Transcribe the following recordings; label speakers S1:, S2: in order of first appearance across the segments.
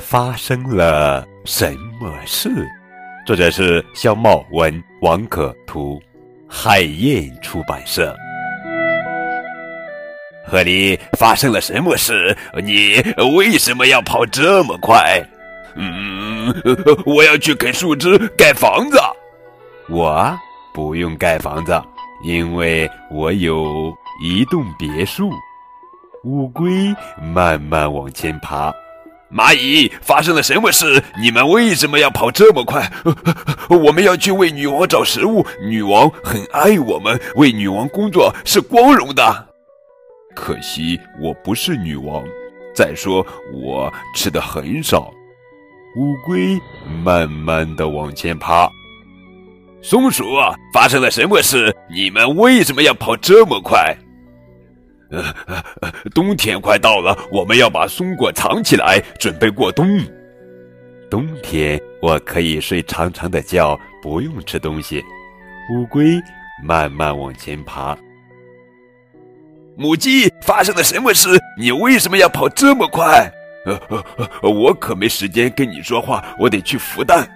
S1: 发生了什么事？作者是肖茂文，王可图，海燕出版社。
S2: 和你发生了什么事？你为什么要跑这么快？嗯，我要去啃树枝盖房子。
S1: 我不用盖房子，因为我有一栋别墅。乌龟慢慢往前爬。
S2: 蚂蚁发生了什么事？你们为什么要跑这么快？我们要去为女王找食物。女王很爱我们，为女王工作是光荣的。
S1: 可惜我不是女王。再说我吃的很少。乌龟慢慢的往前爬。
S2: 松鼠发生了什么事？你们为什么要跑这么快？呃，冬天快到了，我们要把松果藏起来，准备过冬。
S1: 冬天我可以睡长长的觉，不用吃东西。乌龟慢慢往前爬。
S2: 母鸡发生了什么事？你为什么要跑这么快？呃呃呃，我可没时间跟你说话，我得去孵蛋。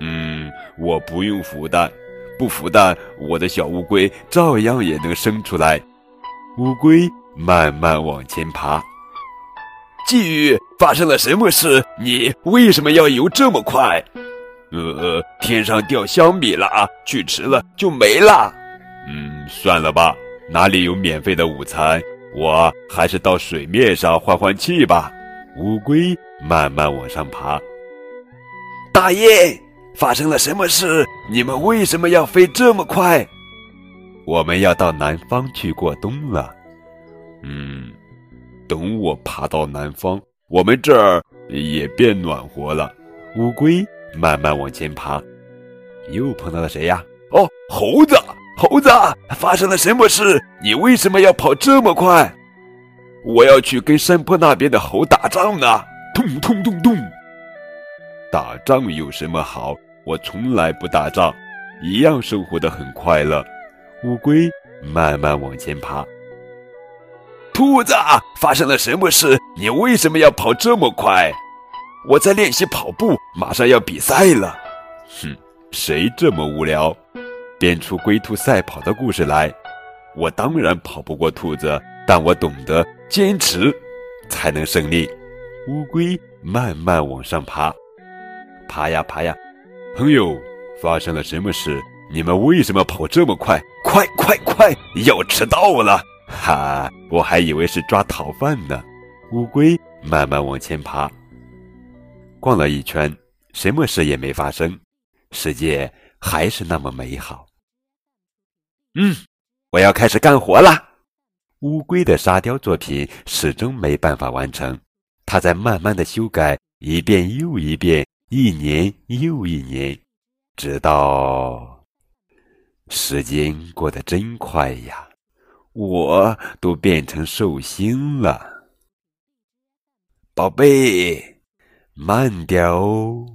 S1: 嗯，我不用孵蛋，不孵蛋，我的小乌龟照样也能生出来。乌龟慢慢往前爬。
S2: 鲫鱼发生了什么事？你为什么要游这么快？呃，天上掉香米了啊，去吃了就没了。
S1: 嗯，算了吧，哪里有免费的午餐？我还是到水面上换换气吧。乌龟慢慢往上爬。
S2: 大雁发生了什么事？你们为什么要飞这么快？
S1: 我们要到南方去过冬了，嗯，等我爬到南方，我们这儿也变暖和了。乌龟慢慢往前爬，又碰到了谁呀？
S2: 哦，猴子，猴子，发生了什么事？你为什么要跑这么快？我要去跟山坡那边的猴打仗呢！咚咚咚咚，
S1: 打仗有什么好？我从来不打仗，一样生活的很快乐。乌龟慢慢往前爬。
S2: 兔子，发生了什么事？你为什么要跑这么快？我在练习跑步，马上要比赛了。
S1: 哼，谁这么无聊，编出龟兔赛跑的故事来？我当然跑不过兔子，但我懂得坚持才能胜利。乌龟慢慢往上爬，爬呀爬呀。朋友，发生了什么事？你们为什么跑这么快？
S2: 快快快！要迟到了！
S1: 哈，我还以为是抓逃犯呢。乌龟慢慢往前爬，逛了一圈，什么事也没发生，世界还是那么美好。
S2: 嗯，我要开始干活了。
S1: 乌龟的沙雕作品始终没办法完成，它在慢慢的修改，一遍又一遍，一年又一年，直到。时间过得真快呀，我都变成寿星了。
S2: 宝贝，
S1: 慢点哦。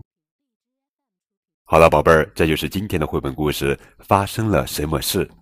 S1: 好了，宝贝儿，这就是今天的绘本故事。发生了什么事？